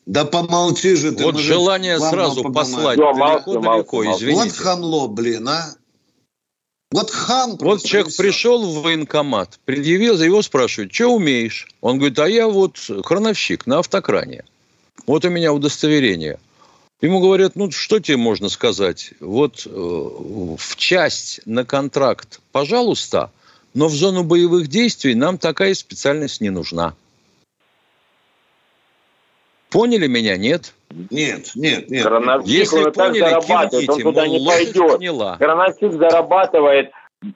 Да помолчи же ты. Вот желание сразу послать далеко-далеко, извините. Вот хамло, блин, а. Вот хам. Вот человек пришел в военкомат, предъявил, за его спрашивают, что умеешь? Он говорит, а я вот хроновщик на автокране. Вот у меня удостоверение. Ему говорят, ну что тебе можно сказать? Вот э, в часть на контракт, пожалуйста, но в зону боевых действий нам такая специальность не нужна. Поняли меня, нет? Нет, нет, нет. Крановщик, Если он и так поняли, зарабатывает, он кивните, туда мол, не пойдет. поняла. Крановщик зарабатывает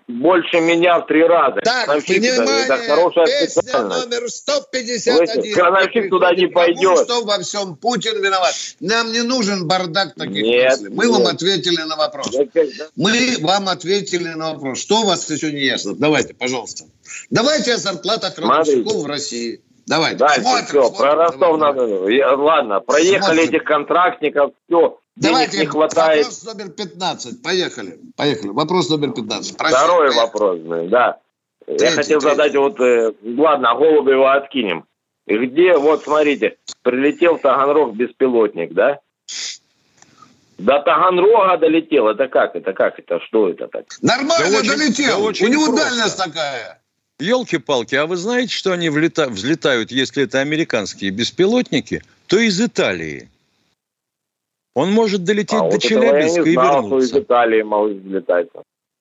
больше меня в три раза. Так, Крановщик это- внимание, это хорошая песня номер 151. Слышите, крановщик туда не Потому пойдет. что во всем Путин виноват. Нам не нужен бардак таких Нет, мыслей. Мы вам нет. ответили на вопрос. Мы вам ответили на вопрос. Что у вас еще не ясно? Давайте, пожалуйста. Давайте о зарплатах Смотрите. в России. Давайте. Дальше Смотрим, все, смотрим. про Ростов Давай, надо. Я- Ладно, проехали Смотрим. этих контрактников, все. Давайте, Денег не хватает. вопрос номер 15. Поехали. Поехали. Вопрос номер 15. Простите, Второй поехали. вопрос, да. Я Третий, хотел третий. задать вот, э, ладно, Голубева откинем. И Где, вот смотрите, прилетел Таганрог беспилотник, да? До Таганрога долетел. Это как? Это как? Это что это так? Нормально Да очень- долетел. да очень У него просто. дальность такая. Елки-палки, а вы знаете, что они влета- взлетают, если это американские беспилотники, то из Италии. Он может долететь А до вот я Челябинска и знал, что из вернуться. Италии могут взлетать.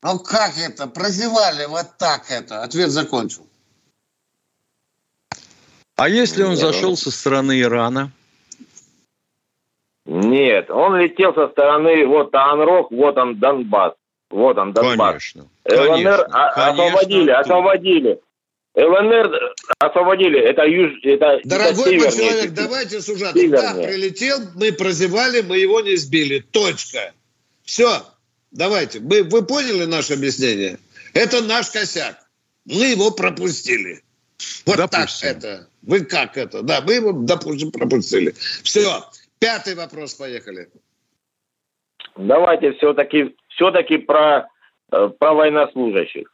Ну как это? Прозевали вот так это. Ответ закончил. А если он Не, зашел ну- со стороны Ирана? Нет, он летел со стороны, вот Таганрог, вот он Донбасс. Вот он, Донбасс. Конечно. ЛНР Конечно, а- конечно, освободили, освободили. ЛНР освободили. Это юж, это, это Дорогой мой севернее человек, давайте сужаться. Да, прилетел, мы прозевали, мы его не сбили. Точка. Все. Давайте. Мы, вы поняли наше объяснение? Это наш косяк. Мы его пропустили. Вот Допустим. так это. Вы как это? Да, мы его, допустим, пропустили. Все. Пятый вопрос, поехали. Давайте все-таки все-таки про, э, про военнослужащих.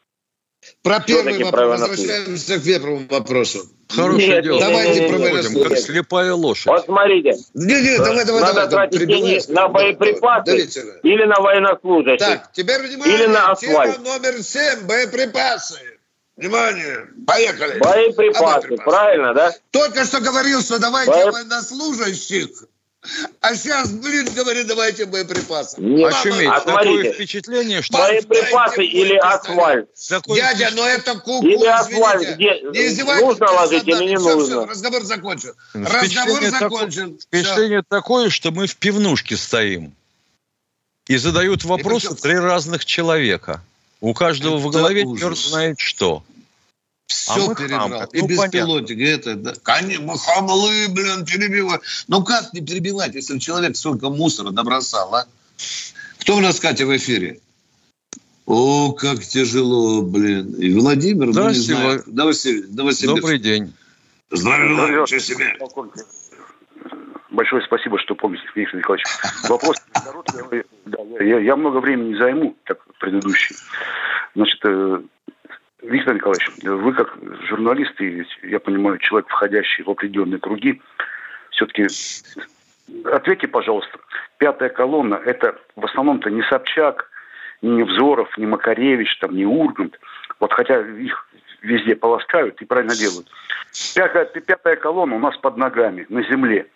Про первый вопрос. про. Возвращаемся к первому вопросу. Хорошее Нет, дело. нет, Давайте нет, про нет, как слепая лошадь. Вот смотрите, Не, не, давай, давай, надо давай. тратить деньги на боеприпасы или на военнослужащих. Так, теперь внимание. Или на Тема асфальт. номер семь. Боеприпасы. Внимание. Поехали. А Боеприпасы, боеприпасы. правильно, да? Только что говорил, что давайте Боеп- военнослужащих. А сейчас, блин, говорит, давайте боеприпасы. Нет. А шуметь, а такое впечатление, что Боеприпасы или асфальт. такое Дядя, ну это куку, Или асфальт, где Не издевайтесь нужно ложить или не Всё, нужно? всё, разговор закончен. Разговор закончен. Впечатление такое, что мы в пивнушке стоим. И задают вопросы причем- три разных человека. У каждого в Это голове ужас. черт знает что. Все А мы перебрал. хамы. И Ну, беспилотники, это, да. Конечно, мы хамлы, блин, перебиваем. Ну как не перебивать, если человек столько мусора набросал, а? Кто у нас, Катя, в эфире? О, как тяжело, блин. И Владимир, ну не знаю. Новосибирск. Новосибирск. Добрый день. Здравия желаю, себе. Большое спасибо, что помните, Виктор Николаевич. Вопрос короткий. да, я, я много времени не займу, как предыдущий. Значит, э, Виктор Николаевич, вы как журналист и, я понимаю, человек, входящий в определенные круги, все-таки ответьте, пожалуйста, пятая колонна, это в основном-то не Собчак, не Невзоров, не Макаревич, там, не Ургант, вот хотя их везде полоскают и правильно делают. Пятая, пятая колонна у нас под ногами, на земле.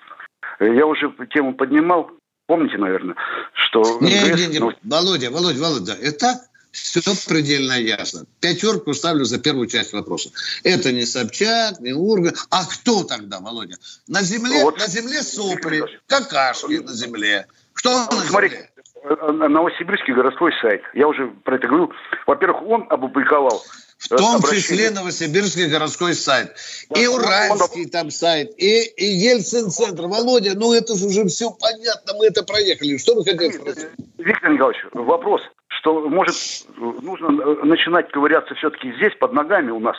Я уже тему поднимал, помните, наверное, что... Не, МГС, не, не, ну, Володя, Володя, Володя, это все предельно ясно. Пятерку ставлю за первую часть вопроса. Это не Собчак, не Урга. А кто тогда, Володя? На земле, Вот. на земле сопли, какашки на земле. Что на земле? Смотрите, э, Новосибирский городской сайт. Я уже про это говорил. Во-первых, он опубликовал В том обращение. числе Новосибирский городской сайт. И он- Уральский там сайт, и, и Ельцин-центр. Володя, ну это же уже все понятно, мы это проехали. Что вы хотите спросить? Виктор Николаевич, вопрос, что, может, нужно э, начинать ковыряться все-таки здесь, под ногами у нас.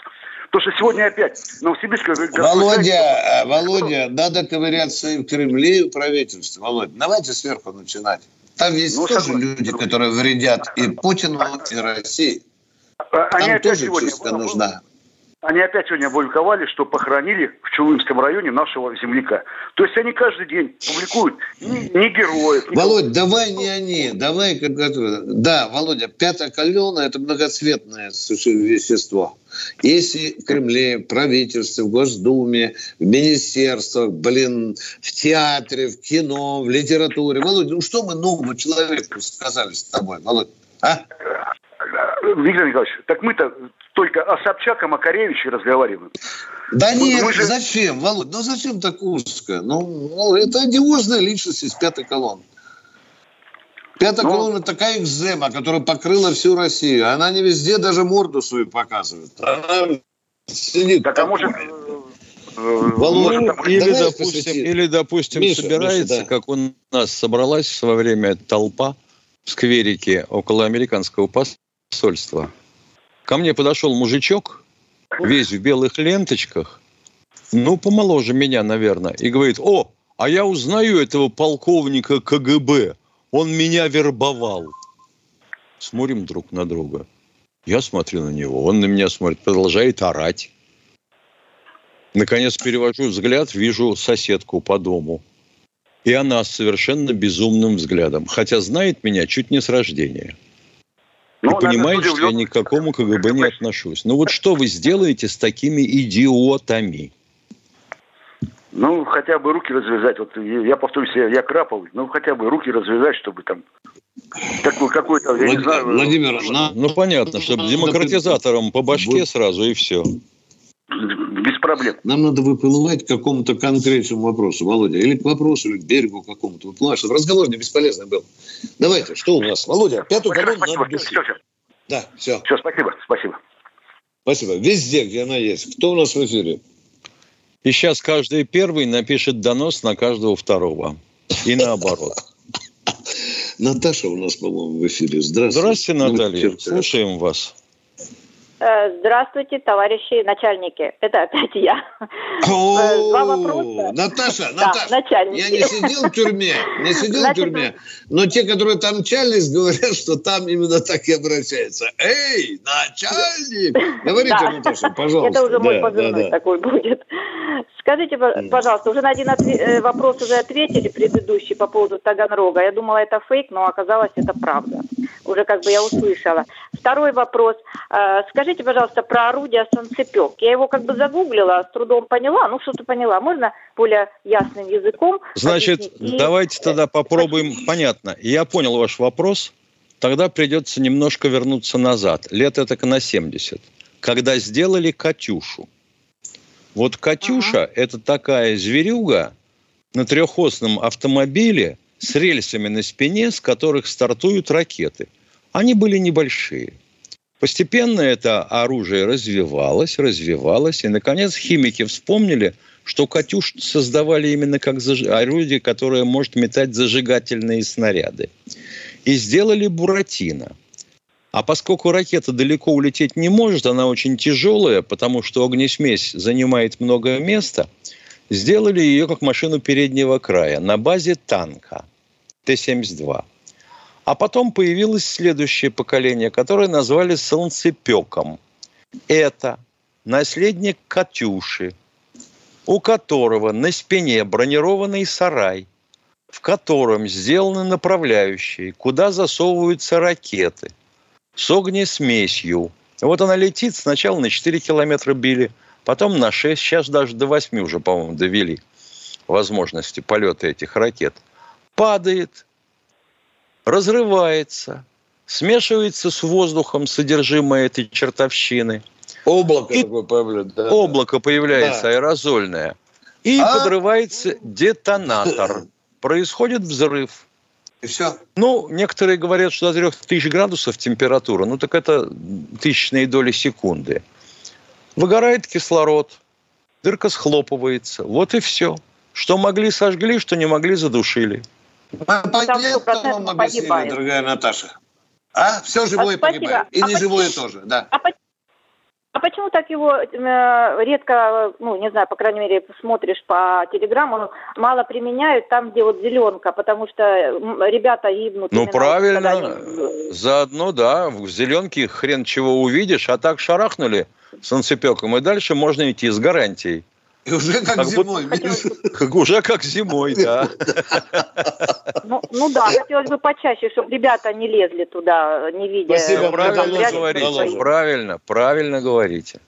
Потому что сегодня опять Новосибирский городской Володя, Володя, надо ковыряться и в Кремле, и в правительстве. Володя, давайте сверху начинать. Там есть Ну, тоже согласен. люди, которые вредят и Путину, и России. А- Они Там опять тоже сегодня- чистка нужна. Они опять сегодня опубликовали, что похоронили в Чулымском районе нашего земляка. То есть они каждый день публикуют ни, ни героев, ни Володь, давай не они, давай как. Да, Володя, пятая колонна – это многоцветное вещество. Если в Кремле, в правительстве, в Госдуме, в министерствах, блин, в театре, в кино, в литературе. Володя, ну что мы новому человеку сказали с тобой, Володь? А? Виктор Николаевич, так мы-то только о Собчак, о Макаревиче разговариваем. Да Вот нет, мы же- зачем, Володь? Ну зачем так узко? Ну, ну, это одиозная личность из пятой колонны. Пятая Ну- колонна такая экзема, которая покрыла всю Россию. Она не везде даже морду свою показывает. Она сидит. Так, а может, Володя, Ну, там- или, давай допустим, или, допустим, Миша, собирается, Миша, да. как у нас собралась в свое время толпа в скверике около американского посольства. Ко мне подошел мужичок, весь в белых ленточках, ну, помоложе меня, наверное, и говорит, о, а я узнаю этого полковника КГБ, он меня вербовал. Смотрим друг на друга. Я смотрю на него, он на меня смотрит, продолжает орать. Наконец перевожу взгляд, вижу соседку по дому. И она с совершенно безумным взглядом. Хотя знает меня чуть не с рождения. Ну, и наверное, понимает, судя что я ни к какому КГБ не отношусь. Ну вот что вы сделаете с такими идиотами? Ну, хотя бы руки развязать. Вот я повторюсь, я, я краповый. Ну, хотя бы руки развязать, чтобы там такой какой-то, я не знаю... Владимир, на- Ну понятно, чтобы демократизатором по башке сразу и все. Без проблем. Нам надо выплывать к какому-то конкретному вопросу, Володя. Или к вопросу, или к берегу какому-то выплывать, чтобы разговор не бесполезный был. Давайте, что у нас? Володя, пятую колонну Спасибо, надо все, все. Да, все. Все, спасибо, спасибо. Спасибо. Везде, где она есть. Кто у нас в эфире? И сейчас каждый первый напишет донос на каждого второго. И наоборот. Наташа у нас, по-моему, в эфире. Здравствуйте. Здравствуйте, Наталья. Ну, черт. Слушаем вас. Э, Здравствуйте, товарищи начальники. Это опять я. Э, Два вопроса. Наташа, Да, Наташа, начальники. я не сидел в тюрьме, не сидел Значит, в тюрьме, но те, которые там мчались, говорят, что там именно так и обращаются. Эй, начальник! Говорите, Да. Наташа, пожалуйста. Это уже мой Да, позывной да, такой будет. Скажите, по- пожалуйста, уже на один отве- э, вопрос уже ответили предыдущий по поводу Таганрога. Я думала, это фейк, но оказалось, это правда. Уже как бы я услышала. Второй вопрос. Э, Скажите, пожалуйста, про орудие «Санцепек». Я его как бы загуглила, с трудом поняла, ну что-то поняла. Можно более ясным языком? Значит? И- давайте тогда попробуем. Понятно. Я понял ваш вопрос. Тогда придется немножко вернуться назад. Лет это на 70. Когда сделали «Катюшу». Вот «Катюша» это такая зверюга на трехосном автомобиле с рельсами на спине, с которых стартуют ракеты. Они были небольшие. Постепенно это оружие развивалось, развивалось, и, наконец, химики вспомнили, что «Катюш» создавали именно как заж- орудие, которое может метать зажигательные снаряды. И сделали «Буратино». А поскольку ракета далеко улететь не может, она очень тяжелая, потому что огнесмесь занимает много места, сделали ее как машину переднего края на базе танка Т-72. А потом появилось следующее поколение, которое назвали солнцепеком. Это наследник Катюши, у которого на спине бронированный сарай, в котором сделаны направляющие, куда засовываются ракеты с огнесмесью. Вот она летит, сначала на 4 километра били, потом на 6, сейчас даже до 8 уже, по-моему, довели возможности полета этих ракет. Падает, разрывается, смешивается с воздухом содержимое этой чертовщины. Облако такое появляется. да, Облако появляется Да. аэрозольное. И А? подрывается детонатор. Происходит взрыв. И все. Ну, некоторые говорят, что до 3000 градусов температура. Ну, так это тысячные доли секунды. Выгорает кислород, дырка схлопывается. Вот и все. Что могли, сожгли, что не могли, задушили. Понятно вам объяснили, погибает. дорогая Наташа. А? Все живое спасибо. погибает. И А неживое почему- тоже, да. А, а почему так его э, редко, ну, не знаю, по крайней мере, смотришь по телеграмму, мало применяют там, где вот зеленка, потому что ребята гибнут. Ну, правильно. они- Заодно, да, в зеленке хрен чего увидишь, а так шарахнули солнцепеком, и дальше можно идти с гарантией. И уже как, Как зимой. Как уже как зимой, да. Ну, ну да, хотелось бы почаще, чтобы ребята не лезли туда, не видя. Спасибо, правильно говорите, правильно, правильно говорите.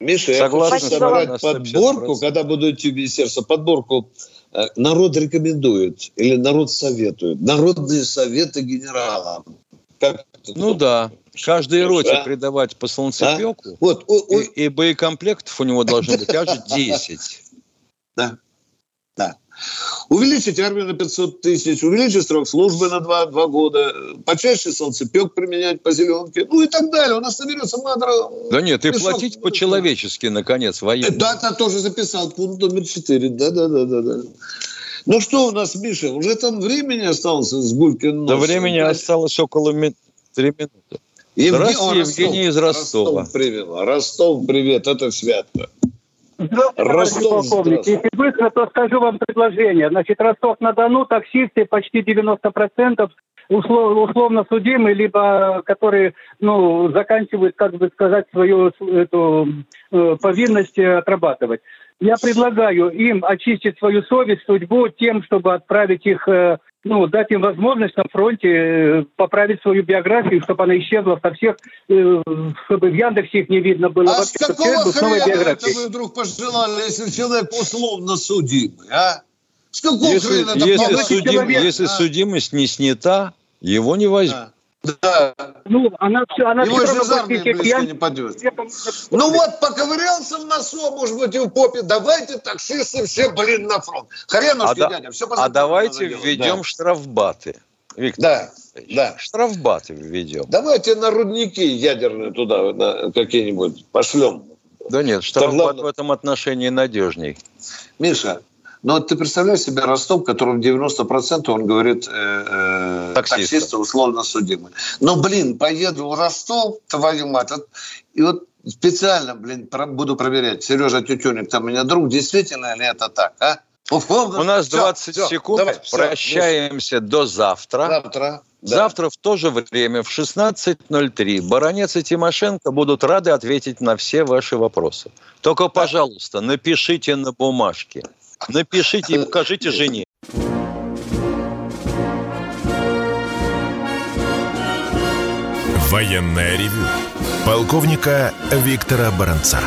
Миша, я Согласен хочу с собрать подборку, 150%. когда буду идти в министерство, подборку э, народ рекомендует или народ советует. Народные советы генералам. Как ну да. Каждой роте а? придавать по солнцепеку. А? Вот, о, о... И, и боекомплектов у него должно быть аж 10. Да. Да. Увеличить армию на 500 тысяч, увеличить срок службы на 2, 2 года, почаще солнцепек применять по зеленке, ну и так далее. У нас соберется мадра... Да нет, и платить по-человечески, наконец, военным. Да, ты тоже записал пункт номер 4. Да-да-да. Ну что у нас, Миша, уже там времени осталось с Гулькин Да времени осталось около ми... 3 минуты. Евгений, Здравствуйте, Ростов, Евгений из Ростова. Ростов, привет. Ростов, привет, это свято. Здравствуйте, Ростов, полковник. Если быстро, то скажу вам предложение. Значит, Ростов-на-Дону, таксисты почти 90% условно, условно судимые, либо которые, ну, заканчивают, как бы сказать, свою эту э, повинность отрабатывать. Я предлагаю им очистить свою совесть, судьбу тем, чтобы отправить их э, ну, дать им возможность на фронте э, поправить свою биографию, чтобы она исчезла со всех, э, чтобы в Яндексе их не видно было. А вообще, с какого хрена это вы вдруг пожелали, если человек условно судимый, а? С какого если, хрена это если, судим, человек, если а? судимость не снята, его не возьмут. Да. Да. Ну, она, она Его же из армии близко не пойдет. Ну вот, поковырялся в носу, может быть, и в попе. Давайте таксисты все, блин, на фронт. Хренушки, а дядя, все А давайте введем да. штрафбаты. Виктор да, да. Штрафбаты введем. Давайте на рудники ядерные туда на какие-нибудь пошлем. Да нет, штрафбат в этом отношении надежней. Миша, но ну, ты представляешь себе Ростов, которым 90% он говорит э, э, таксисты условно судимые. Но, блин, поеду в Ростов, твою мать, и вот специально, блин, буду проверять. Сережа Тютюник, там у меня друг, действительно ли это так, а? Условно. У нас 20 все, секунд. Давай, все, Прощаемся все. до завтра. Завтра. Да. Завтра в то же время в 16.03 Баранец и Тимошенко будут рады ответить на все ваши вопросы. Только, пожалуйста, напишите на бумажке – Напишите и покажите жене. Военная ревю. Полковника Виктора Баранца.